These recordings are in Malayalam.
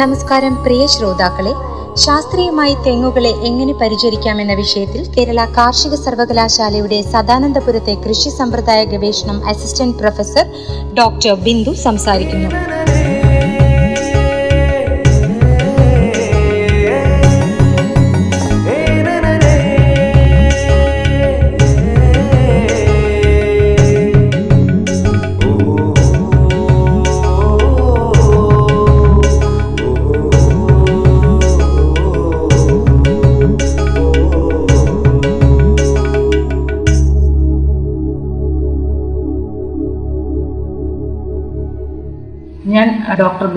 നമസ്കാരം പ്രിയ ശ്രോതാക്കളെ. ശാസ്ത്രീയമായി തെങ്ങുകളെ എങ്ങനെ പരിചരിക്കാമെന്ന വിഷയത്തിൽ കേരള കാർഷിക സർവകലാശാലയുടെ സദാനന്ദപുരത്തെ കൃഷി സമ്പ്രദായ ഗവേഷണം അസിസ്റ്റന്റ് പ്രൊഫസർ ഡോക്ടർ ബിന്ദു സംസാരിക്കുന്നു.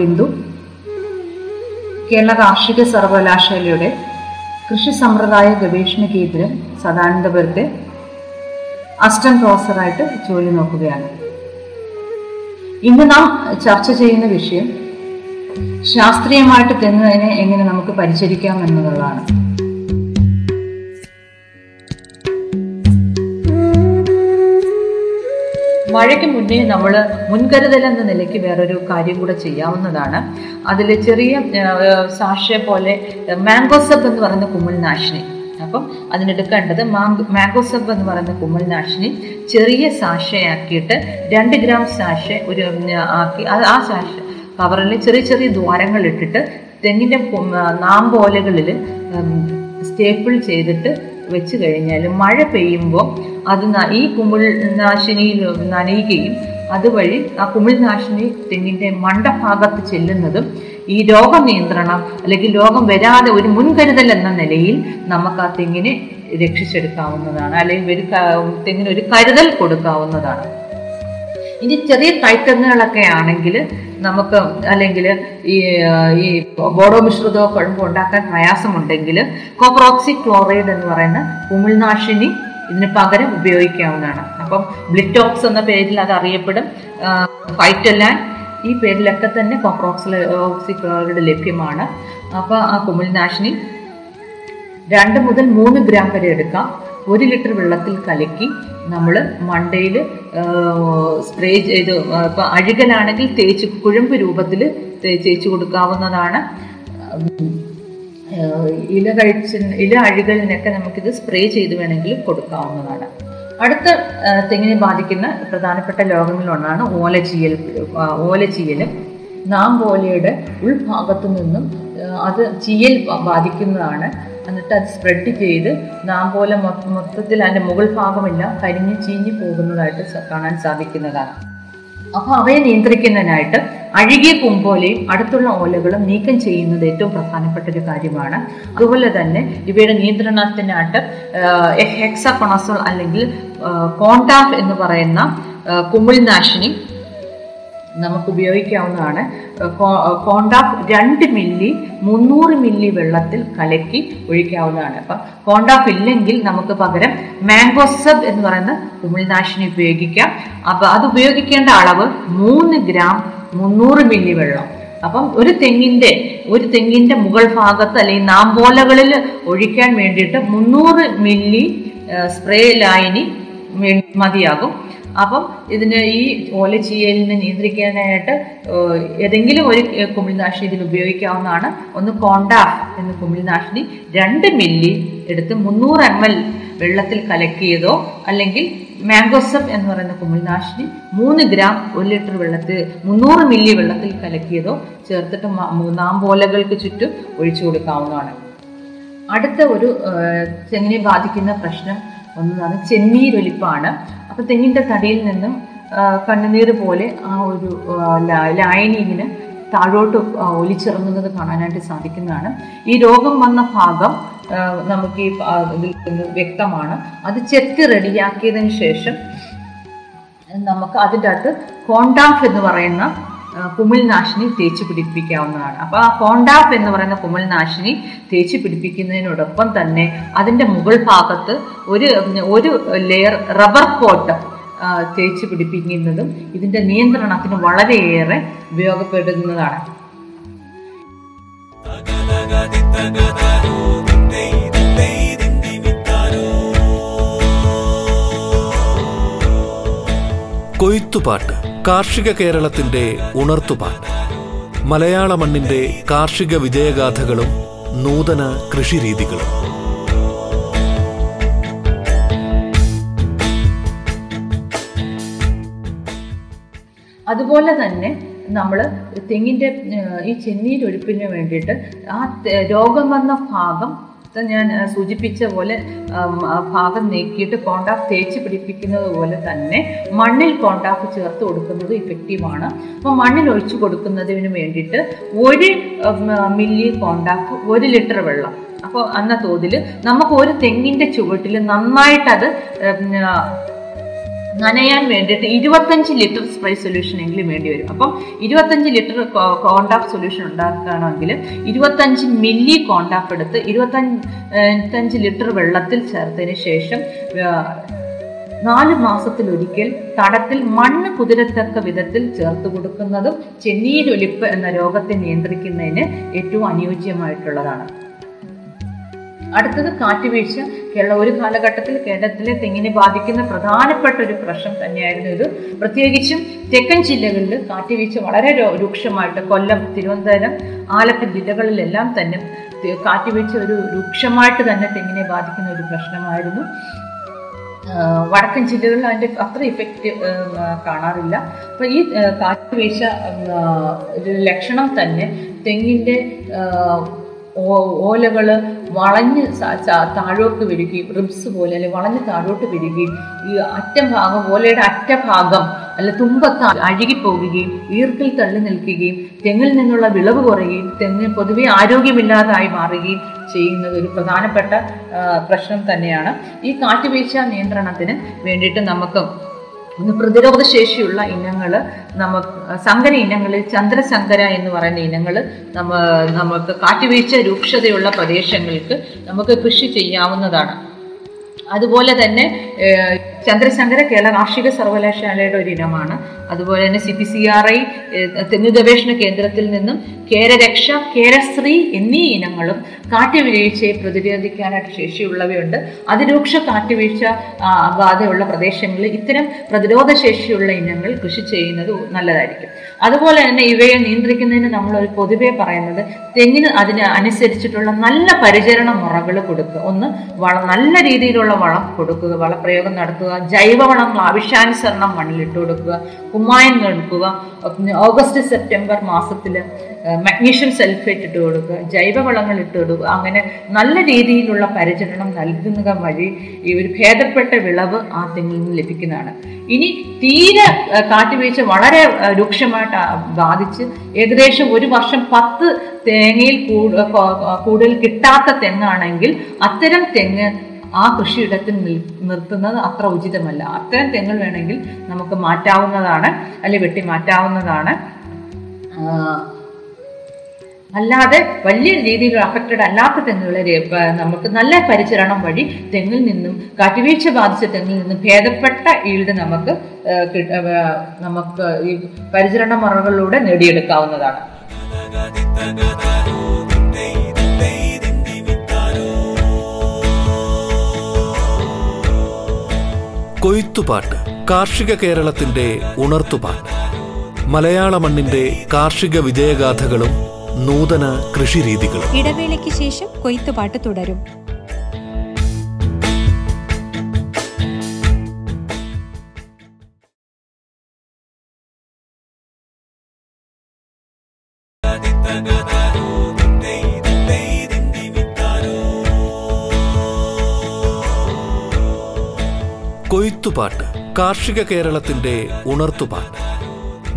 ബിന്ദു. കേരള കാർഷിക സർവകലാശാലയുടെ കൃഷി സമ്പ്രദായ ഗവേഷണ കേന്ദ്രം സദാനന്ദപുരത്തെ അസിസ്റ്റന്റ് പ്രൊഫസറായിട്ട് ജോലി നോക്കുകയാണ്. ഇന്ന് നാം ചർച്ച ചെയ്യുന്ന വിഷയം ശാസ്ത്രീയമായിട്ട് തെങ്ങിനെ എങ്ങനെ നമുക്ക് പരിചരിക്കാം എന്നുള്ളതാണ്. മഴയ്ക്ക് മുന്നേ നമ്മൾ മുൻകരുതൽ എന്ന നിലയ്ക്ക് വേറൊരു കാര്യം കൂടെ ചെയ്യാവുന്നതാണ്. അതിൽ ചെറിയ സാഷെ പോലെ മാംഗോ സബ് എന്ന് പറയുന്ന കുമ്മൽനാശിനി അപ്പം അതിനെടുക്കേണ്ടത് മാംഗോ സബ് എന്ന് പറയുന്ന കുമ്മൽനാശിനി ചെറിയ സാഷയാക്കിയിട്ട് രണ്ട് ഗ്രാം സാഷ ഒരു ആക്കി ആ സാഷ കവറിൽ ചെറിയ ചെറിയ ദ്വാരങ്ങൾ ഇട്ടിട്ട് തെങ്ങിന്റെ നാമ്പോലകളിൽ സ്റ്റേപ്പിൾ ചെയ്തിട്ട് വെച്ച് കഴിഞ്ഞാൽ മഴ പെയ്യുമ്പോൾ അത് ഈ കുമിൾനാശിനിയിൽ നനയുകയും അതുവഴി ആ കുമിൾനാശിനി തെങ്ങിന്റെ മണ്ടഭാഗത്ത് ചെല്ലുന്നതും ഈ രോഗനിയന്ത്രണം അല്ലെങ്കിൽ രോഗം വരാതെ ഒരു മുൻകരുതൽ എന്ന നിലയിൽ നമുക്ക് ആ തെങ്ങിനെ രക്ഷിച്ചെടുക്കാവുന്നതാണ്. അല്ലെങ്കിൽ ഒരു തെങ്ങിന് ഒരു കരുതൽ കൊടുക്കാവുന്നതാണ്. ഇനി ചെറിയ കൈത്തെങ്ങുകളൊക്കെ ആണെങ്കിൽ നമുക്ക് അല്ലെങ്കിൽ ഈ ഈ ബോഡോ മിശ്രിതമോ കുഴമ്പോ ഉണ്ടാക്കാൻ പ്രയാസമുണ്ടെങ്കിൽ കോപ്രോക്സി ക്ലോറൈഡ് എന്ന് പറയുന്ന കുമിൾനാശിനി ഇതിന് പകരം ഉപയോഗിക്കാവുന്നതാണ്. അപ്പം ബ്ലിറ്റോക്സ് എന്ന പേരിൽ അത് അറിയപ്പെടും. ഫൈറ്റലാൻ ഈ പേരിലൊക്കെ തന്നെ കോപ്രോക്സി ക്ലോറൈഡ് ലഭ്യമാണ്. അപ്പോൾ ആ കുമിൾനാശിനി രണ്ട് മുതൽ മൂന്ന് ഗ്രാം വരെ എടുക്കാം. ഒരു ലിറ്റർ വെള്ളത്തിൽ കലക്കി നമ്മൾ മണ്ടയിൽ സ്പ്രേ ചെയ്ത് ഇപ്പം അഴുകലാണെങ്കിൽ തേച്ച് കുഴമ്പ് രൂപത്തിൽ തേച്ച് കൊടുക്കാവുന്നതാണ്. ഇല കഴിച്ച് ഇല അഴുകലിനൊക്കെ നമുക്കിത് സ്പ്രേ ചെയ്ത് വേണമെങ്കിൽ കൊടുക്കാവുന്നതാണ്. അടുത്ത തെങ്ങിനെ ബാധിക്കുന്ന പ്രധാനപ്പെട്ട രോഗങ്ങളിലൊന്നാണ് ഓലചീയൽ ഓലചീയൽ നാം പോലെയുടെ ഉൾഭാഗത്തു നിന്നും അത് ചീയൽ ബാധിക്കുന്നതാണ്. എന്നിട്ട് അത് സ്പ്രെഡ് ചെയ്ത് നാം പോലെ മൊത്തത്തിൽ അതിന്റെ മുകൾ ഭാഗമെല്ലാം കരിഞ്ഞ് ചീഞ്ഞു പോകുന്നതായിട്ട് കാണാൻ സാധിക്കുന്നതാണ്. അപ്പോൾ അവയെ നിയന്ത്രിക്കുന്നതിനായിട്ട് അഴുകിയ കുമ്പോലയും അടുത്തുള്ള ഓലകളും നീക്കം ചെയ്യുന്നത് ഏറ്റവും പ്രധാനപ്പെട്ട ഒരു കാര്യമാണ്. അതുപോലെ തന്നെ ഇവയുടെ നിയന്ത്രണത്തിനായിട്ട് ഹെക്സാകൊണസോൾ അല്ലെങ്കിൽ കോണ്ടാഫ് എന്ന് പറയുന്ന കുമിൾനാശിനി നമുക്ക് ഉപയോഗിക്കാവുന്നതാണ് കോണ്ടാഫ് രണ്ട് മില്ലി മുന്നൂറ് മില്ലി വെള്ളത്തിൽ കലക്കി ഒഴിക്കാവുന്നതാണ്. അപ്പം കോണ്ടാഫ് ഇല്ലെങ്കിൽ നമുക്ക് പകരം മാംഗോ സബ് എന്ന് പറയുന്ന കുമിൾനാശിനി ഉപയോഗിക്കാം. അപ്പം അത് ഉപയോഗിക്കേണ്ട അളവ് മൂന്ന് ഗ്രാം മുന്നൂറ് മില്ലി വെള്ളം. അപ്പം ഒരു തെങ്ങിന്റെ ഒരു തെങ്ങിന്റെ മുകൾ ഭാഗത്ത് അല്ലെങ്കിൽ നാമ്പോലകളിൽ ഒഴിക്കാൻ വേണ്ടിയിട്ട് മുന്നൂറ് മില്ലി സ്പ്രേ ലായനി മതിയാകും. അപ്പം ഇതിന് ഈ ഓലച്ചീയലിനെ നിയന്ത്രിക്കാനായിട്ട് ഏതെങ്കിലും ഒരു കുമിൾനാശിനി ഇതിൽ ഉപയോഗിക്കാവുന്നതാണ്. ഒന്ന് കോണ്ടാഫ് എന്ന കുമിൾനാശിനി രണ്ട് മില്ലി എടുത്ത് മുന്നൂറ് എം എൽ വെള്ളത്തിൽ കലക്കിയതോ അല്ലെങ്കിൽ മാംഗോസപ്പ് എന്ന് പറയുന്ന കുമിൾനാശിനി മൂന്ന് ഗ്രാം ഒരു ലിറ്റർ വെള്ളത്തിൽ മുന്നൂറ് മില്ലി വെള്ളത്തിൽ കലക്കിയതോ ചേർത്തിട്ട് നാമ്പോലകൾക്ക് ചുറ്റും ഒഴിച്ചു കൊടുക്കാവുന്നതാണ്. അടുത്ത ഒരു തെങ്ങിനെ ബാധിക്കുന്ന പ്രശ്നം ഒന്നാണ് ചെന്നീരൊലിപ്പാണ് അപ്പം തെങ്ങിന്റെ തടിയിൽ നിന്നും കണ്ണുനീർ പോലെ ആ ഒരു ലായനി ഇങ്ങനെ താഴോട്ട് ഒലിച്ചിറങ്ങുന്നത് കാണാനായിട്ട് സാധിക്കുന്നതാണ്. ഈ രോഗം വന്ന ഭാഗം നമുക്ക് ഈ ഇതിൽ നിന്ന് വ്യക്തമാണ്. അത് ചെത്തി റെഡിയാക്കിയതിന് ശേഷം നമുക്ക് അതിന്റെ അകത്ത് കോണ്ടാഫ് എന്ന് പറയുന്ന ആ, കുമിൾനാശിനി തേച്ച് പിടിപ്പിക്കാവുന്നതാണ്. അപ്പോൾ ആ കോണ്ടാപ്പ് എന്ന് പറയുന്ന കുമിൾനാശിനി തേച്ച് പിടിപ്പിക്കുന്നതിനോടൊപ്പം തന്നെ അതിന്റെ മുകൾ ഭാഗത്ത് ഒരു ഒരു ലെയർ റബ്ബർ കോട്ട് തേച്ച് പിടിപ്പിക്കുന്നതും ഇതിന്റെ നിയന്ത്രണത്തിന് വളരെയേറെ ഉപയോഗപ്പെടുന്നതാണ്. കൊയ്ത്തുപാട്ട്. കാർഷിക കേരളത്തിന്റെ ഉണർത്തുപാട്ട്. മലയാള മണ്ണിന്റെ കാർഷിക വിജയഗാഥകളും നൂതന കൃഷിരീതികളും. അതുപോലെ തന്നെ നമ്മൾ തെങ്ങിന്റെ ഈ ചെന്നീരൊഴുപ്പിന് വേണ്ടിയിട്ട് ആ രോഗം വന്ന ഭാഗം ത്തെ ഞാൻ സൂചിപ്പിച്ച പോലെ ഭാഗം നീക്കിയിട്ട് കോണ്ടാഫ് തേച്ച് പിടിപ്പിക്കുന്നത് പോലെ തന്നെ മണ്ണിൽ കോണ്ടാഫ് ചേർത്ത് കൊടുക്കുന്നത് ഇഫക്റ്റീവാണ്. അപ്പോൾ മണ്ണിൽ ഒഴിച്ചു കൊടുക്കുന്നതിന് വേണ്ടിയിട്ട് ഒരു മില്ലി കോണ്ടാഫ് ഒരു ലിറ്റർ വെള്ളം. അപ്പോൾ എന്ന തോതിൽ നമുക്ക് ഒരു തെങ്ങിന്റെ ചുവട്ടിൽ നന്നായിട്ടത് നനയാൻ വേണ്ടിയിട്ട് ഇരുപത്തഞ്ച് ലിറ്റർ സ്പ്രേ സൊല്യൂഷൻ എങ്കിലും വേണ്ടി വരും. അപ്പം ഇരുപത്തഞ്ച് ലിറ്റർ കോണ്ടാഫ് സൊല്യൂഷൻ ഉണ്ടാക്കുകയാണെങ്കിൽ ഇരുപത്തഞ്ച് മില്ലി കോണ്ടാഫ് എടുത്ത് ഇരുപത്തഞ്ച് ലിറ്റർ വെള്ളത്തിൽ ചേർത്തതിന് ശേഷം നാല് മാസത്തിലൊരിക്കൽ തടത്തിൽ മണ്ണ് കുതിരത്തക്ക വിധത്തിൽ ചേർത്ത് കൊടുക്കുന്നതും ചെന്നീരൊലിപ്പ് എന്ന രോഗത്തെ നിയന്ത്രിക്കുന്നതിന് ഏറ്റവും അനുയോജ്യമായിട്ടുള്ളതാണ്. അടുത്തത് കാറ്റുവീഴ്ച കേരള ഒരു കാലഘട്ടത്തിൽ കേരളത്തിലെ തെങ്ങിനെ ബാധിക്കുന്ന പ്രധാനപ്പെട്ട ഒരു പ്രശ്നം തന്നെയായിരുന്നു ഇത്. പ്രത്യേകിച്ചും തെക്കൻ ജില്ലകളിൽ കാറ്റുവീഴ്ച വളരെ രൂക്ഷമായിട്ട് കൊല്ലം തിരുവനന്തപുരം ആലപ്പുഴ ജില്ലകളിലെല്ലാം തന്നെ കാറ്റുവീഴ്ച ഒരു രൂക്ഷമായിട്ട് തന്നെ തെങ്ങിനെ ബാധിക്കുന്ന ഒരു പ്രശ്നമായിരുന്നു. വടക്കൻ ജില്ലകളിൽ അതിന്റെ അത്ര ഇഫക്റ്റ് കാണാറില്ല. അപ്പോൾ ഈ കാറ്റുവീഴ്ച കാറ്റ് വീഴ്ച ഒരു ലക്ഷണം തന്നെ തെങ്ങിന്റെ ഓലകൾ വളഞ്ഞ് താഴോട്ട് വരികയും റിബ്സ് പോലെ അല്ലെങ്കിൽ വളഞ്ഞ് താഴോട്ട് വരികയും ഈ അറ്റം ഭാഗം ഓലയുടെ അറ്റഭാഗം അല്ല തുമ്പത്ത് അഴുകിപ്പോകുകയും ഈർക്കിൽ തള്ളി നിൽക്കുകയും തെങ്ങിൽ നിന്നുള്ള വിളവ് കുറയുകയും തെങ്ങ് പൊതുവെ ആരോഗ്യമില്ലാതായി മാറുകയും ചെയ്യുന്നത് ഒരു പ്രധാനപ്പെട്ട പ്രശ്നം തന്നെയാണ്. ഈ കാറ്റുവീഴ്ച നിയന്ത്രണത്തിന് വേണ്ടിയിട്ട് നമുക്ക് പ്രതിരോധ ശേഷിയുള്ള ഇനങ്ങൾ നമുക്ക് സങ്കര ഇനങ്ങളിൽ ചന്ദ്രസങ്കര എന്ന് പറയുന്ന ഇനങ്ങൾ നമ്മ നമുക്ക് കാറ്റുവീഴ്ച രൂക്ഷതയുള്ള പ്രദേശങ്ങൾക്ക് നമുക്ക് കൃഷി ചെയ്യാവുന്നതാണ്. അതുപോലെ തന്നെ ചന്ദ്രശങ്കര കേരള കാർഷിക സർവകലാശാലയുടെ ഒരു ഇനമാണ്. അതുപോലെ തന്നെ C P C R I തെങ്ങ് ഗവേഷണ കേന്ദ്രത്തിൽ നിന്നും കേരരക്ഷ കേരശ്രീ എന്നീ ഇനങ്ങളും കാറ്റുവീഴ്ചയെ പ്രതിരോധിക്കാനായിട്ട് ശേഷിയുള്ളവയുണ്ട്. അതിരൂക്ഷ കാറ്റുവീഴ്ച ബാധയുള്ള പ്രദേശങ്ങളിൽ ഇത്തരം പ്രതിരോധ ശേഷിയുള്ള ഇനങ്ങൾ കൃഷി ചെയ്യുന്നത് നല്ലതായിരിക്കും. അതുപോലെ തന്നെ ഇവയെ നിയന്ത്രിക്കുന്നതിന് നമ്മൾ ഒരു പൊതുവെ പറയുന്നത് തെങ്ങിന് അതിന് അനുസരിച്ചിട്ടുള്ള നല്ല പരിചരണ മുറകൾ കൊടുക്കുക. ഒന്ന് വള നല്ല രീതിയിലുള്ള വളം കൊടുക്കുക വളപ്രയോഗം നടത്തുക ജൈവവളങ്ങൾ ആവശ്യാനുസരണം മണ്ണിലിട്ട് കൊടുക്കുക കുമ്മായം കൊടുക്കുക ഓഗസ്റ്റ് സെപ്റ്റംബർ മാസത്തിൽ മഗ്നീഷ്യം സൾഫേറ്റ് ഇട്ട് കൊടുക്കുക ജൈവവളങ്ങൾ ഇട്ട് കൊടുക്കുക അങ്ങനെ നല്ല രീതിയിലുള്ള പരിചരണം നൽകുന്നത് വഴി ഈ ഒരു ഭേദപ്പെട്ട വിളവ് ആ തെങ്ങിൽ നിന്ന് ലഭിക്കുന്നതാണ്. ഇനി തീരെ കാറ്റുവീഴ്ച വളരെ രൂക്ഷമായിട്ട് ബാധിച്ച് ഏകദേശം ഒരു വർഷം പത്ത് തേങ്ങയിൽ കൂടുതൽ കിട്ടാത്ത തെങ്ങാണെങ്കിൽ അത്തരം തെങ്ങ് ആ കൃഷിയിടത്തിൽ നിർത്തുന്നത് അത്ര ഉചിതമല്ല. അത്തരം തെങ്ങൾ വേണമെങ്കിൽ നമുക്ക് മാറ്റാവുന്നതാണ് അല്ലെങ്കിൽ വെട്ടി മാറ്റാവുന്നതാണ് അല്ലാതെ വലിയ രീതിയിൽ അഫക്റ്റഡ് അല്ലാത്ത തെങ്ങുകളെ നമുക്ക് നല്ല പരിചരണം വഴി തെങ്ങിൽ നിന്നും കാറ്റുവീഴ്ച ബാധിച്ച തെങ്ങിൽ നിന്നും ഭേദപ്പെട്ട ഈൽഡ് നമുക്ക് നമുക്ക് ഈ പരിചരണ മുറകളിലൂടെ നേടിയെടുക്കാവുന്നതാണ്. കൊയ്ത്തുപാട്ട് കാർഷിക കേരളത്തിന്റെ ഉണർത്തുപാട്ട്. മലയാള മണ്ണിന്റെ കാർഷിക വിജയഗാഥകളും നൂതന കൃഷിരീതികൾ. ഇടവേളയ്ക്ക് ശേഷം കൊയ്ത്തുപാട്ട് തുടരും. കൊയ്ത്തുപാട്ട് കാർഷിക കേരളത്തിന്റെ ഉണർത്തുപാട്ട്.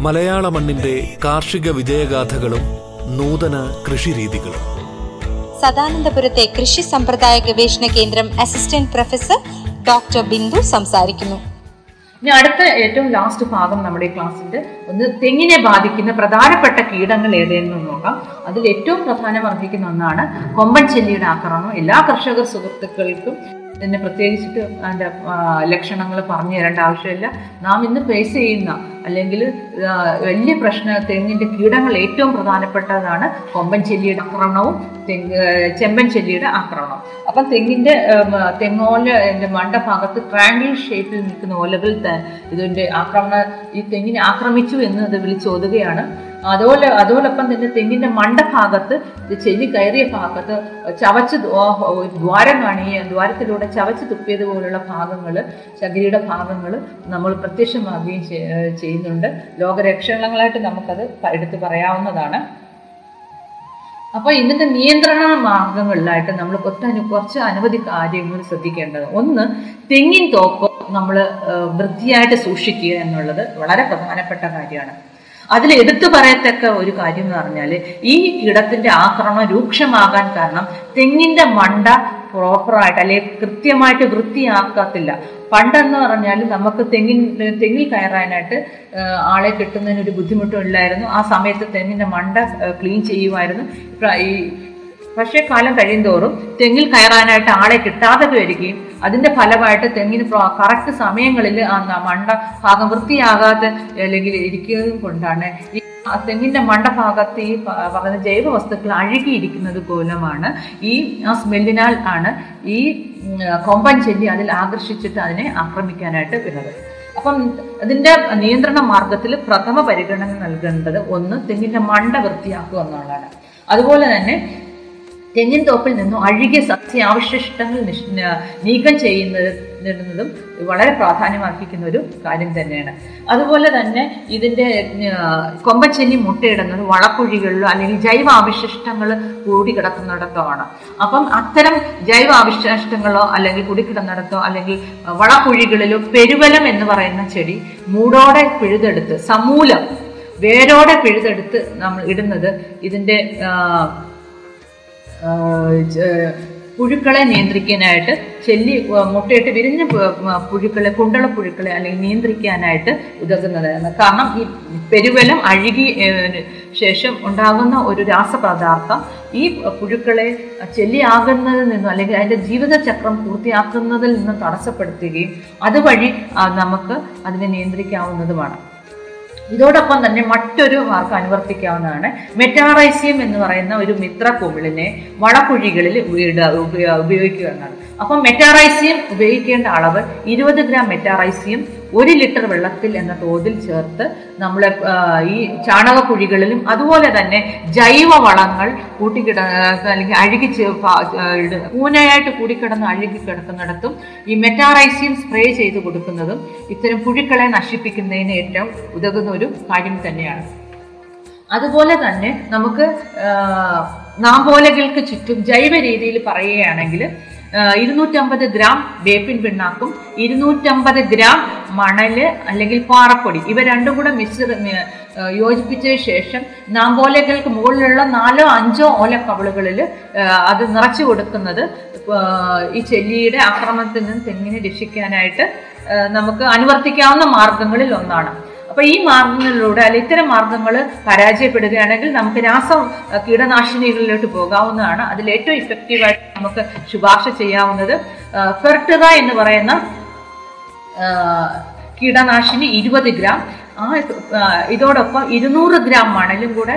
മലയാള മണ്ണിന്റെ കാർഷിക വിജയഗാഥകളും നൂതന കൃഷിരീതികളും. സദാനന്ദപുരത്തെ കൃഷി സമ്പ്രദായ ഗവേഷണ കേന്ദ്രം അസിസ്റ്റന്റ് പ്രൊഫസർ ഡോക്ടർ ബിന്ദു സംസാരിക്കുന്നു. ഇനി അടുത്ത ഏറ്റവും ലാസ്റ്റ് ഭാഗം നമ്മുടെ ക്ലാസ്സിന്റെ ഒന്ന് തെങ്ങിനെ ബാധിക്കുന്ന പ്രധാനപ്പെട്ട കീടങ്ങൾ ഏതെന്ന് നോക്കാം. അതിൽ ഏറ്റവും പ്രധാനം അർഹിക്കുന്ന ഒന്നാണ് കൊമ്പൻ ചെല്ലിയുടെ ആക്രമണം. എല്ലാ കർഷക സുഹൃത്തുക്കൾക്കും ഇതിനെ പ്രത്യേകിച്ചിട്ട് അതിന്റെ ലക്ഷണങ്ങൾ പറഞ്ഞു തരേണ്ട ആവശ്യമില്ല. നാം ഇന്ന് ഫേസ് ചെയ്യുന്ന അല്ലെങ്കിൽ വലിയ പ്രശ്ന തെങ്ങിന്റെ കീടങ്ങൾ ഏറ്റവും പ്രധാനപ്പെട്ടതാണ് കൊമ്പൻ ചെല്ലിയുടെ ആക്രമണവും തെങ്ങ് ചെമ്പൻ ചെല്ലിയുടെ ആക്രമണം അപ്പം തെങ്ങിന്റെ തെങ്ങോല എന്റെ മണ്ടഭാഗത്ത് ട്രാങ്കിൾ ഷേപ്പിൽ നിൽക്കുന്ന ഓലകൾ ഇതിന്റെ ആക്രമണ ഈ തെങ്ങിനെ ആക്രമിച്ചു എന്ന് അത് വിളിച്ചോതുകയാണ്. അതുപോലെ അതോടൊപ്പം തന്നെ തെങ്ങിന്റെ മണ്ടഭാഗത്ത് ചെല്ലി കയറിയ ഭാഗത്ത് ചവച്ച് ദ്വാരം കാണുകയും ദ്വാരത്തിലൂടെ ചവച്ച് തുപ്പിയതുപോലുള്ള ഭാഗങ്ങൾ ചകിരിയുടെ ഭാഗങ്ങൾ നമ്മൾ പ്രത്യക്ഷമാകുകയും ചെയ്- ചെയ്യുന്നുണ്ട്. ലോകരക്ഷണങ്ങളായിട്ട് നമുക്കത് എടുത്തു പറയാവുന്നതാണ്. അപ്പൊ ഇതിന്റെ നിയന്ത്രണ മാർഗങ്ങളിലായിട്ട് നമ്മൾ ഒത്തനു കുറച്ച് അനവധി കാര്യങ്ങൾ ശ്രദ്ധിക്കേണ്ടത്. ഒന്ന് തെങ്ങിൻ തോപ്പ് നമ്മൾ വൃത്തിയായിട്ട് സൂക്ഷിക്കുക എന്നുള്ളത് വളരെ പ്രധാനപ്പെട്ട കാര്യമാണ്. അതിൽ എടുത്തു പറയത്തക്ക ഒരു കാര്യം എന്ന് പറഞ്ഞാൽ ഈ കീടത്തിന്റെ ആക്രമണം രൂക്ഷമാകാൻ കാരണം തെങ്ങിന്റെ മണ്ട പ്രോപ്പറായിട്ട് അല്ലെങ്കിൽ കൃത്യമായിട്ട് വൃത്തിയാക്കത്തില്ല. പണ്ടെന്ന് പറഞ്ഞാൽ നമുക്ക് തെങ്ങിൻ തെങ്ങിൽ കയറാനായിട്ട് ആളെ കിട്ടുന്നതിന് ഒരു ബുദ്ധിമുട്ടും ഇല്ലായിരുന്നു. ആ സമയത്ത് തെങ്ങിന്റെ മണ്ട ക്ലീൻ ചെയ്യുമായിരുന്നു. ഈ പക്ഷേ കാലം കഴിയുന്തോറും തെങ്ങിൽ കയറാനായിട്ട് ആളെ കിട്ടാതെ വരികയും അതിന്റെ ഫലമായിട്ട് തെങ്ങിന് കറക്റ്റ് സമയങ്ങളിൽ ആ മണ്ട ഭാഗം വൃത്തിയാകാതെ അല്ലെങ്കിൽ ഇരിക്കുന്നതും കൊണ്ടാണ്. ഈ തെങ്ങിന്റെ മണ്ടഭാഗത്ത് ഈ പറഞ്ഞ ജൈവ വസ്തുക്കൾ അഴുകിയിരിക്കുന്നത് മൂലമാണ് ഈ ആ സ്മെല്ലിനാൽ ആണ് ഈ കൊമ്പൻ ചെല്ലി അതിൽ ആകർഷിച്ചിട്ട് അതിനെ ആക്രമിക്കാനായിട്ട് വരുന്നത്. അപ്പം അതിന്റെ നിയന്ത്രണ മാർഗത്തിൽ പ്രഥമ പരിഗണന നൽകേണ്ടത് ഒന്ന് തെങ്ങിന്റെ മണ്ട വൃത്തിയാക്കുക എന്നുള്ളതാണ്. അതുപോലെ തന്നെ തെങ്ങിൻ തോപ്പിൽ നിന്നും അഴുകിയ സസ്യാവശിഷ്ടങ്ങൾ നീക്കം ചെയ്യുന്നതും വളരെ പ്രാധാന്യമർഹിക്കുന്ന ഒരു കാര്യം തന്നെയാണ്. അതുപോലെ തന്നെ ഇതിന്റെ കൊമ്പച്ചെന്നി മുട്ടയിടുന്നത് വളക്കുഴികളിലോ അല്ലെങ്കിൽ ജൈവ അവശിഷ്ടങ്ങൾ കൂടി കിടക്കുന്നിടത്തോ അപ്പം അത്തരം ജൈവ അവശിഷ്ടങ്ങളോ അല്ലെങ്കിൽ കുടിക്കിടന്നിടത്തോ അല്ലെങ്കിൽ വളക്കുഴികളിലോ പെരുവലം എന്ന് പറയുന്ന ചെടി മൂടോടെ പിഴുതെടുത്ത് സമൂലം വേരോടെ പിഴുതെടുത്ത് നമ്മൾ ഇടുന്നത് ച- പുഴുക്കളെ നിയന്ത്രിക്കാനായിട്ട് ചെല്ലി മുട്ടയിട്ട് വിരിഞ്ഞ പുഴുക്കളെ കുണ്ടള പുഴുക്കളെ അല്ലെങ്കിൽ നിയന്ത്രിക്കാനായിട്ട് ഉതകുന്നതാണ് കാരണം ഈ പെരുവലം അഴുകി ശേഷം ഉണ്ടാകുന്ന ഒരു രാസപദാർത്ഥം ഈ പുഴുക്കളെ ചെല്ലിയാകുന്നതിൽ നിന്നും അല്ലെങ്കിൽ അതിന്റെ ജീവിതചക്രം പൂർത്തിയാക്കുന്നതിൽ നിന്നും തടസ്സപ്പെടുത്തുകയും അതുവഴി നമുക്ക് അതിനെ നിയന്ത്രിക്കാവുന്നതുമാണ്. ഇതോടൊപ്പം തന്നെ മറ്റൊരു മാർക്ക് അനുവർത്തിക്കാവുന്നതാണ്. മെറ്റാറൈസിയം എന്ന് പറയുന്ന ഒരു മിത്ര കുമിളിനെ വളക്കുഴികളിൽ ഉപയോഗിക്കുക എന്നാണ്. അപ്പം മെറ്റാറൈസിയം ഉപയോഗിക്കേണ്ട അളവ് ഇരുപത് ഗ്രാം മെറ്റാറൈസിയം ഒരു ലിറ്റർ വെള്ളത്തിൽ എന്ന തോതിൽ ചേർത്ത് നമ്മൾ ഈ ചാണകക്കുഴികളിലും അതുപോലെ തന്നെ ജൈവ വളങ്ങൾ കൂട്ടിക്കിട അല്ലെങ്കിൽ അഴുകി കൂനയായിട്ട് കൂടിക്കിടന്ന് അഴുകി കിടക്കുന്നിടത്തും ഈ മെറ്റാറൈസിയം സ്പ്രേ ചെയ്ത് കൊടുക്കുന്നതും ഇത്തരം പുഴുക്കളെ നശിപ്പിക്കുന്നതിന് ഏറ്റവും ഉതകുന്ന ഒരു കാര്യം തന്നെയാണ്. അതുപോലെ തന്നെ നമുക്ക് നാമ്പോലകൾക്ക് ചുറ്റും ജൈവ രീതിയിൽ പറയുകയാണെങ്കിൽ ഇരുന്നൂറ്റമ്പത് ഗ്രാം വേപ്പിൻ പിണ്ണാക്കും ഇരുന്നൂറ്റമ്പത് ഗ്രാം മണൽ അല്ലെങ്കിൽ പാറപ്പൊടി. ഇവ രണ്ടും കൂടെ മിശ്ര യോജിപ്പിച്ച ശേഷം നാമ്പോലകൾക്ക് മുകളിലുള്ള നാലോ അഞ്ചോ ഓല കവളുകളിൽ അത് നിറച്ചു കൊടുക്കുന്നത് ഈ ചെല്ലിയുടെ ആക്രമണത്തിൽ നിന്ന് തെങ്ങിനെ രക്ഷിക്കാനായിട്ട് നമുക്ക് അനുവർത്തിക്കാവുന്ന മാർഗങ്ങളിൽ ഒന്നാണ്. അപ്പൊ ഈ മാർഗങ്ങളിലൂടെ അല്ലെ ഇത്തരം മാർഗങ്ങൾ പരാജയപ്പെടുകയാണെങ്കിൽ നമുക്ക് രാസ കീടനാശിനികളിലോട്ട് പോകാവുന്നതാണ്. അതിൽ ഏറ്റവും ഇഫക്റ്റീവായിട്ട് നമുക്ക് ശുപാർശ ചെയ്യാവുന്നത് ഫെർട്ടുക എന്ന് പറയുന്ന കീടനാശിനി ഇരുപത് ഗ്രാം. ആ ഇതോടൊപ്പം ഇരുന്നൂറ് ഗ്രാം മണലും കൂടെ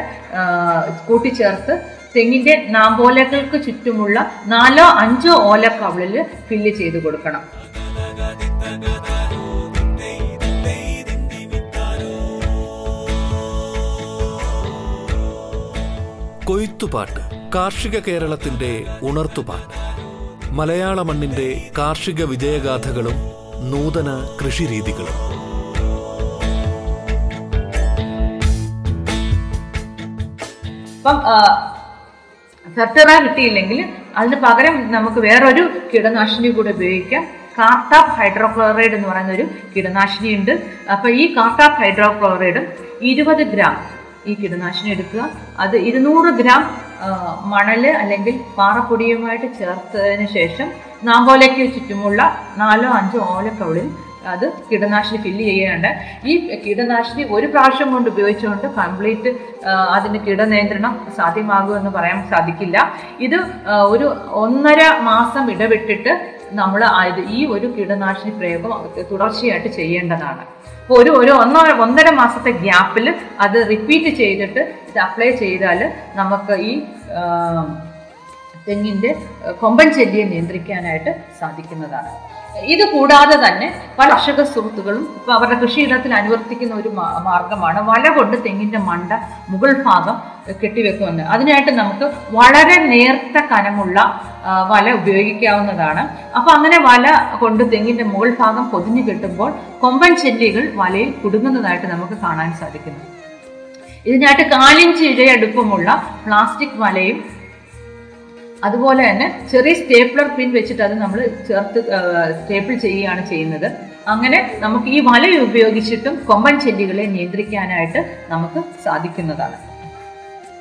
കൂട്ടിച്ചേർത്ത് തെങ്ങിന്റെ നാമ്പോലകൾക്ക് ചുറ്റുമുള്ള നാലോ അഞ്ചോ ഓലക്കവളിൽ ഫില്ല് ചെയ്ത് കൊടുക്കണം. കൊയ്ത്തുപാട്ട് കാർഷിക കേരളത്തിന്റെ ഉണർത്തുപാട്ട്. മലയാള മണ്ണിന്റെ കാർഷിക വിജയഗാഥകളും നൂതന കൃഷിരീതികളും. ഫെർട്ടിറ കിട്ടിയില്ലെങ്കിൽ അതിന് പകരം നമുക്ക് വേറൊരു കീടനാശിനി കൂടെ ഉപയോഗിക്കാം. കാർട്ടാപ്പ് ഹൈഡ്രോക്ലോറൈഡ് എന്ന് പറയുന്ന ഒരു കീടനാശിനി ഉണ്ട് അപ്പൊ ഈ കാർട്ടാപ്പ് ഹൈഡ്രോക്ലോറൈഡും ഇരുപത് ഗ്രാം ഈ കീടനാശിനി എടുക്കുക. അത് ഇരുന്നൂറ് ഗ്രാം മണൽ അല്ലെങ്കിൽ പാറപ്പൊടിയുമായിട്ട് ചേർത്തതിന് ശേഷം നാമ്പോലയ്ക്ക് ചുറ്റുമുള്ള നാലോ അഞ്ചോ ഓലക്കവളിൽ അത് കീടനാശിനി ഫില്ല് ചെയ്യാണ്ട് ഈ കീടനാശിനി ഒരു പ്രാവശ്യം കൊണ്ട് ഉപയോഗിച്ചുകൊണ്ട് കംപ്ലീറ്റ് അതിന്റെ കീടനിയന്ത്രണം സാധ്യമാകുമെന്ന് പറയാൻ സാധിക്കില്ല. ഇത് ഒരു ഒന്നര മാസം ഇടവിട്ടിട്ട് നമ്മൾ ഈ ഒരു കീടനാശിനി പ്രയോഗം തുടർച്ചയായിട്ട് ചെയ്യേണ്ടതാണ്. ഒരു ഒരു ഒന്നോ ഒന്നര മാസത്തെ ഗ്യാപ്പിൽ അത് റിപ്പീറ്റ് ചെയ്തിട്ട് ഇത് അപ്ലൈ ചെയ്താൽ നമുക്ക് ഈ തെങ്ങിന്റെ കൊമ്പൻ ചെല്ലിയെ നിയന്ത്രിക്കാനായിട്ട് സാധിക്കുന്നതാണ്. ഇത് കൂടാതെ തന്നെ പല കർഷക സുഹൃത്തുക്കളും ഇപ്പൊ അവരുടെ കൃഷിയിടത്തിൽ അനുവർത്തിക്കുന്ന ഒരു മാർഗമാണ് വല കൊണ്ട് തെങ്ങിന്റെ മണ്ട മുകൾ ഭാഗം കെട്ടിവെക്കുമെന്ന് അതിനായിട്ട് നമുക്ക് വളരെ നേർത്ത കനമുള്ള വല ഉപയോഗിക്കാവുന്നതാണ്. അപ്പൊ അങ്ങനെ വല കൊണ്ട് തെങ്ങിന്റെ മുകൾ ഭാഗം പൊതിഞ്ഞു കെട്ടുമ്പോൾ കൊമ്പൻ ചെല്ലികൾ വലയിൽ കുടുങ്ങുന്നതായിട്ട് നമുക്ക് കാണാൻ സാധിക്കുന്നു. ഇതിനായിട്ട് കാലിഞ്ച് ഇഴയടുപ്പമുള്ള പ്ലാസ്റ്റിക് വലയും അതുപോലെ തന്നെ ചെറിയ സ്റ്റേപ്ലർ പിൻ വെച്ചിട്ട് അത് നമ്മൾ ചേർത്ത് സ്റ്റേപ്പിൾ ചെയ്യുകയാണ് ചെയ്യുന്നത്. അങ്ങനെ നമുക്ക് ഈ വല ഉപയോഗിച്ചിട്ടും കൊമ്പൻ ചെല്ലികളെ നിയന്ത്രിക്കാനായിട്ട് നമുക്ക് സാധിക്കുന്നതാണ്.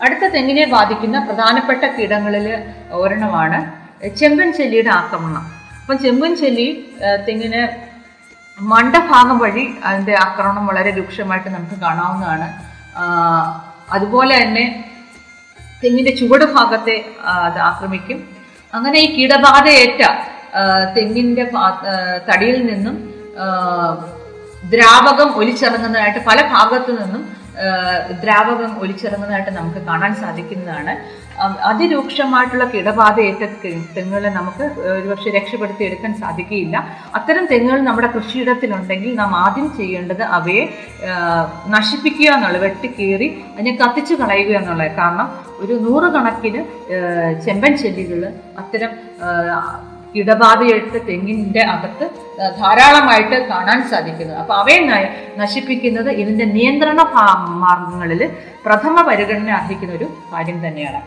അടുത്ത തെങ്ങിനെ ബാധിക്കുന്ന പ്രധാനപ്പെട്ട കീടങ്ങളിൽ ഒരെണ്ണമാണ് ചെമ്പൻ ചെല്ലിയുടെ ആക്രമണം. അപ്പം ചെമ്പൻ ചെല്ലി തെങ്ങിന് മണ്ടഭാഗം വഴി അതിന്റെ ആക്രമണം വളരെ രൂക്ഷമായിട്ട് നമുക്ക് കാണാവുന്നതാണ്. അതുപോലെ തന്നെ തെങ്ങിന്റെ ചുവട് ഭാഗത്തെ അത് ആക്രമിക്കും. അങ്ങനെ ഈ കീടബാധയേറ്റ തെങ്ങിന്റെ തടിയിൽ നിന്നും ദ്രാവകം ഒലിച്ചിറങ്ങുന്നതായിട്ട് പല ഭാഗത്തു നിന്നും ദ്രാവകം ഒലിച്ചിറങ്ങുന്നതായിട്ട് നമുക്ക് കാണാൻ സാധിക്കുന്നതാണ്. അതിരൂക്ഷമായിട്ടുള്ള കിടബാധയേറ്റ തെങ്ങുകളെ നമുക്ക് ഒരുപക്ഷെ രക്ഷപ്പെടുത്തി എടുക്കാൻ സാധിക്കുകയില്ല. അത്തരം തെങ്ങുകൾ നമ്മുടെ കൃഷിയിടത്തിലുണ്ടെങ്കിൽ നാം ആദ്യം ചെയ്യേണ്ടത് അവയെ നശിപ്പിക്കുക എന്നുള്ളത് വെട്ടിക്കീറി അതിനെ കത്തിച്ചു കളയുക എന്നുള്ളത്. കാരണം ഒരു നൂറുകണക്കിന് ചെമ്പൻ ചെല്ലികൾ അത്തരം ആ, തെങ്ങിന്റെ അകത്ത് ധാരാളമായിട്ട് കാണാൻ സാധിക്കുന്നത് അപ്പോൾ അവയെ നശിപ്പിക്കുന്നത് ഇതിന്റെ നിയന്ത്രണ മാർഗങ്ങളിൽ പ്രഥമ പരിഗണന അർഹിക്കുന്ന ഒരു കാര്യം തന്നെയാണ്.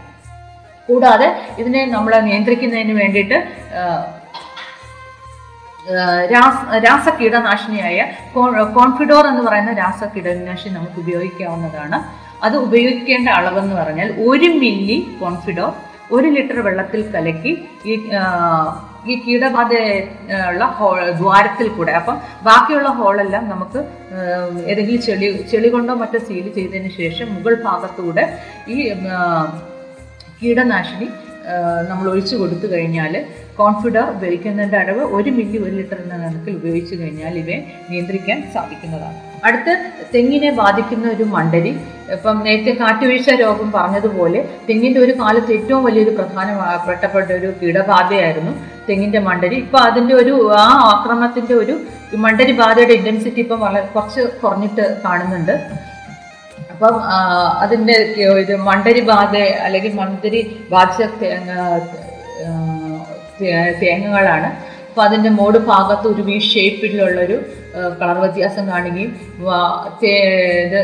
കൂടാതെ ഇതിനെ നമ്മൾ നിയന്ത്രിക്കുന്നതിന് വേണ്ടിയിട്ട് രാസ രാസ കീടനാശിനിയായ കോൺഫിഡോർ എന്ന് പറയുന്ന രാസകീടനാശിനി നമുക്ക് ഉപയോഗിക്കാവുന്നതാണ്. അത് ഉപയോഗിക്കേണ്ട അളവെന്ന് പറഞ്ഞാൽ ഒരു മില്ലി കോൺഫിഡോർ ഒരു ലിറ്റർ വെള്ളത്തിൽ കലക്കി ഈ ഈ കീടബാധ ഉള്ള ഹോൾ ദ്വാരത്തിൽ കൂടെ. അപ്പം ബാക്കിയുള്ള ഹോളെല്ലാം നമുക്ക് ഏതെങ്കിലും ചെളി ചെളി കൊണ്ടോ മറ്റോ സീൽ ചെയ്തതിന് ശേഷം മുകൾ ഭാഗത്തൂടെ ഈ കീടനാശിനി നമ്മൾ ഒഴിച്ചു കൊടുത്തു കഴിഞ്ഞാൽ കോൺഫിഡർ ഉപയോഗിക്കുന്നതിന്റെ അളവ് ഒരു മില്ലി ഒരു ലിറ്റർ എന്ന കണക്കിൽ ഉപയോഗിച്ചു കഴിഞ്ഞാൽ ഇവയെ നിയന്ത്രിക്കാൻ സാധിക്കുന്നതാണ്. അടുത്ത് തെങ്ങിനെ ബാധിക്കുന്ന ഒരു മണ്ടരി ഇപ്പം നേരത്തെ കാറ്റുവീഴ്ച രോഗം പറഞ്ഞതുപോലെ തെങ്ങിന്റെ ഒരു കാലത്ത് ഏറ്റവും വലിയൊരു പ്രധാനപ്പെട്ടപ്പെട്ട ഒരു കീടബാധയായിരുന്നു തെങ്ങിന്റെ മണ്ടരി ഇപ്പൊ അതിന്റെ ഒരു ആ ആക്രമണത്തിന്റെ ഒരു മണ്ടരി ബാധയുടെ ഇന്റൻസിറ്റി ഇപ്പം വളരെ കുറച്ച് കുറഞ്ഞിട്ട് കാണുന്നുണ്ട്. അപ്പം അതിന്റെ ഇത് മണ്ടരി ബാധ അല്ലെങ്കിൽ മണ്ടരി ബാധിച്ച തേങ്ങ തേങ്ങകളാണ്. അപ്പൊ അതിന്റെ മോഡ് ഭാഗത്ത് ഒരു വി ഷേപ്പിലുള്ളൊരു കളർ വ്യത്യാസം കാണുകയും ഇത്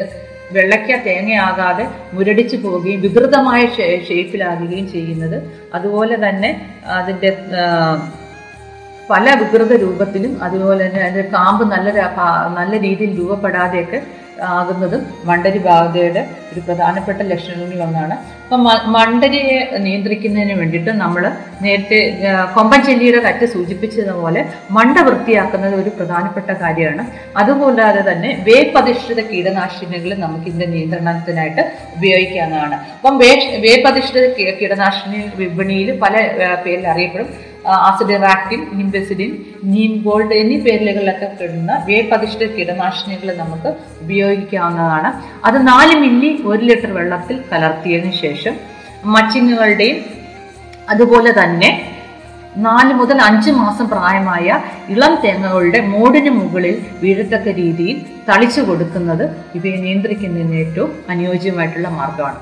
വെള്ളയ്ക്ക തേങ്ങയാകാതെ മുരടിച്ച് പോവുകയും വികൃതമായ ഷേപ്പിലാകുകയും ചെയ്യുന്നത്. അതുപോലെ തന്നെ അതിന്റെ പല വികൃത രൂപത്തിലും അതുപോലെ തന്നെ അതിന്റെ കാമ്പ് നല്ല നല്ല രീതിയിൽ രൂപപ്പെടാതെയൊക്കെ ആകുന്നതും മണ്ടരി ബാധയുടെ ഒരു പ്രധാനപ്പെട്ട ലക്ഷണങ്ങളിൽ ഒന്നാണ് അപ്പം മണ്ടരിയെ നിയന്ത്രിക്കുന്നതിന് വേണ്ടിയിട്ട് നമ്മൾ നേരത്തെ കൊമ്പൻ ചെല്ലിയുടെ കറ്റ് സൂചിപ്പിച്ചതുപോലെ മണ്ട വൃത്തിയാക്കുന്നത് ഒരു പ്രധാനപ്പെട്ട കാര്യമാണ്. അതുകൂടാതെ തന്നെ വേപ്പധിഷ്ഠിത കീടനാശിനികൾ നമുക്ക് ഇതിന്റെ നിയന്ത്രണത്തിനായിട്ട് ഉപയോഗിക്കാവുന്നതാണ്. അപ്പം വേ വേപ്പധിഷ്ഠിത കീടനാശിനി വിപണിയിൽ പല പേരിൽ അറിയപ്പെടും. ആസിഡിറാക്റ്റിൻ നിംബെസിഡിൻ നീം ഗോൾഡ് എന്നീ പേരുകളിലൊക്കെ കിടുന്ന വേപ്പതിഷ്ഠ കീടനാശിനികൾ നമുക്ക് ഉപയോഗിക്കാവുന്നതാണ്. അത് നാല് മില്ലി ഒരു ലിറ്റർ വെള്ളത്തിൽ കലർത്തിയതിനു ശേഷം മച്ചിങ്ങുകളുടെയും അതുപോലെ തന്നെ നാല് മുതൽ അഞ്ച് മാസം പ്രായമായ ഇളം തേങ്ങകളുടെ മോടിന് മുകളിൽ വീഴത്തക്ക രീതിയിൽ തളിച്ചു കൊടുക്കുന്നത് ഇവയെ നിയന്ത്രിക്കുന്നതിന് ഏറ്റവും അനുയോജ്യമായിട്ടുള്ള മാർഗമാണ്